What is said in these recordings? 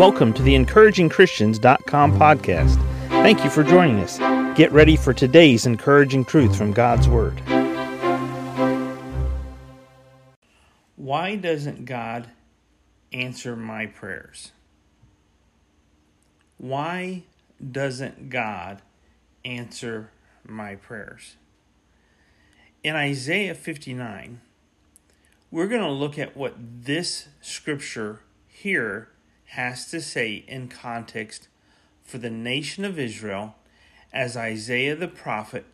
Welcome to the encouragingchristians.com podcast. Thank you for joining us. Get ready for today's encouraging truth from God's Word. Why doesn't God answer my prayers? Why doesn't God answer my prayers? In Isaiah 59, we're going to look at what this scripture here has to say in context for the nation of Israel as Isaiah the prophet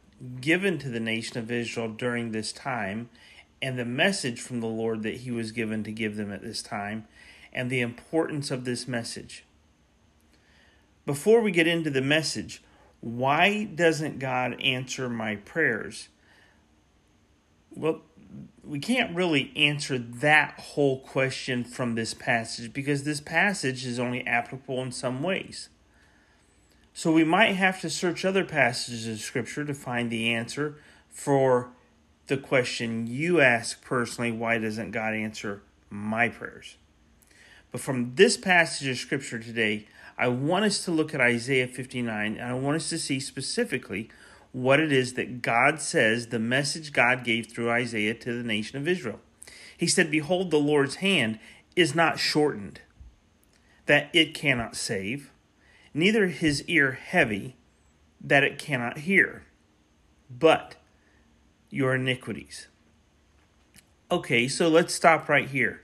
given to the nation of Israel during this time and the message from the Lord that he was given to give them at this time and the importance of this message. Before we get into the message, why doesn't God answer my prayers? Well, we can't really answer that whole question from this passage because this passage is only applicable in some ways. So we might have to search other passages of Scripture to find the answer for the question you ask personally why doesn't God answer my prayers? But from this passage of Scripture today, I want us to look at Isaiah 59 and I want us to see specifically what it is that God says, the message God gave through Isaiah to the nation of Israel. He said, Behold, the Lord's hand is not shortened, that it cannot save, neither his ear heavy, that it cannot hear, but your iniquities. Okay, so let's stop right here.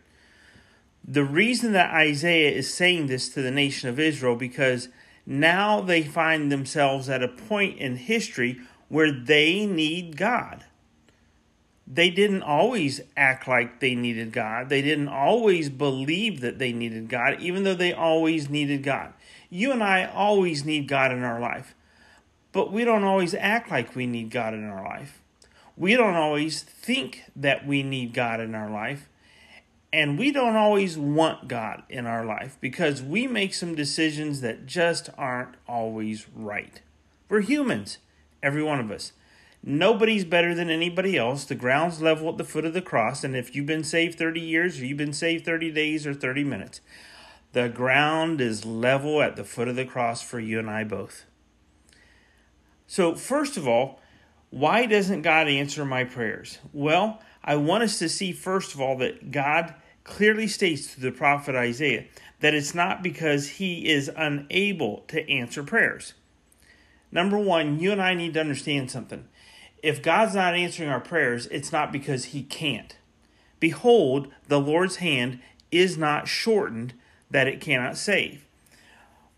The reason that Isaiah is saying this to the nation of Israel because now they find themselves at a point in history where they need God. They didn't always act like they needed God. They didn't always believe that they needed God, even though they always needed God. You and I always need God in our life, but we don't always act like we need God in our life. We don't always think that we need God in our life. And we don't always want God in our life because we make some decisions that just aren't always right. We're humans, every one of us. Nobody's better than anybody else. The ground's level at the foot of the cross. And if you've been saved 30 years, or you've been saved 30 days, or 30 minutes, the ground is level at the foot of the cross for you and I both. So, first of all, why doesn't God answer my prayers? Well, I want us to see, first of all, that God clearly states through the prophet Isaiah that it's not because he is unable to answer prayers. Number one, you and I need to understand something. If God's not answering our prayers, it's not because he can't. Behold, the Lord's hand is not shortened that it cannot save.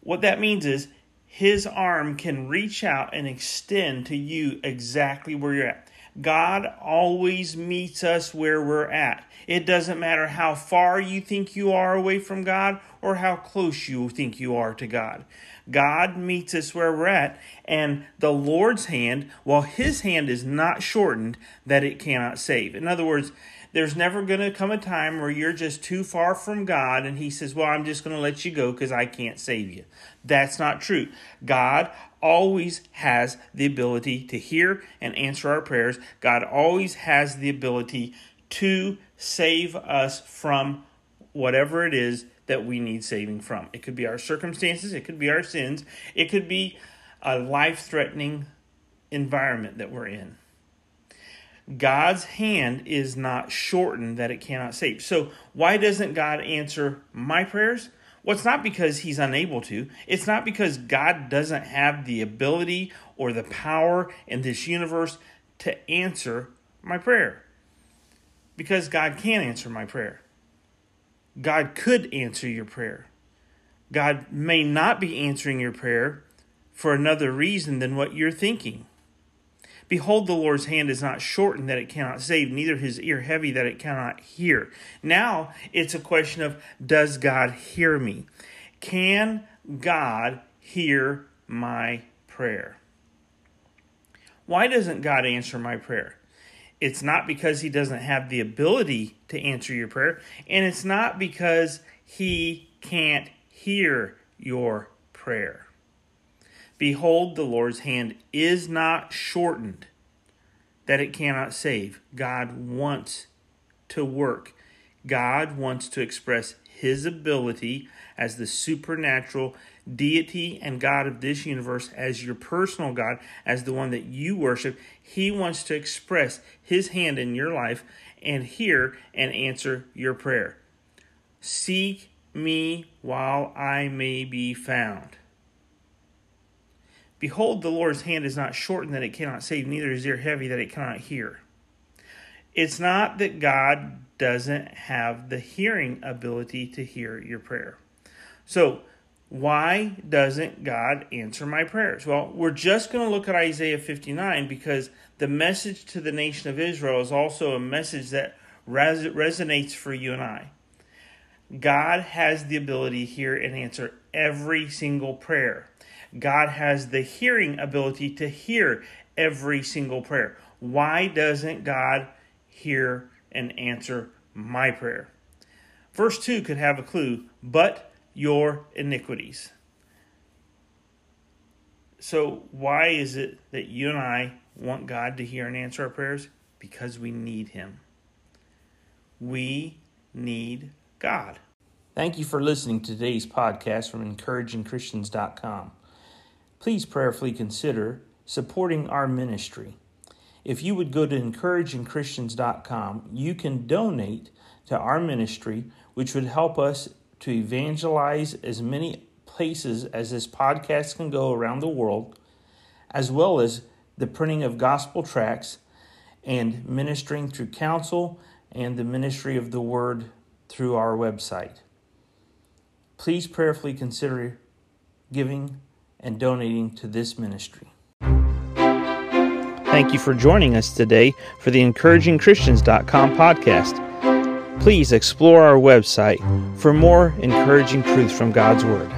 What that means is his arm can reach out and extend to you exactly where you're at. God always meets us where we're at. It doesn't matter how far you think you are away from God or how close you think you are to God. God meets us where we're at, and the Lord's hand, while His hand is not shortened, that it cannot save. In other words, there's never going to come a time where you're just too far from God and He says, Well, I'm just going to let you go because I can't save you. That's not true. God always has the ability to hear and answer our prayers. God always has the ability to save us from whatever it is that we need saving from. It could be our circumstances, it could be our sins, it could be a life threatening environment that we're in. God's hand is not shortened that it cannot save. So, why doesn't God answer my prayers? Well, it's not because he's unable to. It's not because God doesn't have the ability or the power in this universe to answer my prayer. Because God can answer my prayer. God could answer your prayer. God may not be answering your prayer for another reason than what you're thinking. Behold, the Lord's hand is not shortened that it cannot save, neither his ear heavy that it cannot hear. Now it's a question of does God hear me? Can God hear my prayer? Why doesn't God answer my prayer? It's not because he doesn't have the ability to answer your prayer, and it's not because he can't hear your prayer. Behold, the Lord's hand is not shortened that it cannot save. God wants to work. God wants to express his ability as the supernatural deity and God of this universe, as your personal God, as the one that you worship. He wants to express his hand in your life and hear and answer your prayer. Seek me while I may be found. Behold, the Lord's hand is not shortened that it cannot save, neither is ear heavy that it cannot hear. It's not that God doesn't have the hearing ability to hear your prayer. So, why doesn't God answer my prayers? Well, we're just going to look at Isaiah 59 because the message to the nation of Israel is also a message that res- resonates for you and I. God has the ability to hear and answer every single prayer. God has the hearing ability to hear every single prayer. Why doesn't God hear and answer my prayer? Verse 2 could have a clue, but your iniquities. So, why is it that you and I want God to hear and answer our prayers? Because we need Him. We need God. Thank you for listening to today's podcast from encouragingchristians.com. Please prayerfully consider supporting our ministry. If you would go to encouragingchristians.com, you can donate to our ministry, which would help us to evangelize as many places as this podcast can go around the world, as well as the printing of gospel tracts and ministering through counsel and the ministry of the word through our website. Please prayerfully consider giving and donating to this ministry. Thank you for joining us today for the encouragingchristians.com podcast please explore our website for more encouraging truths from God's Word.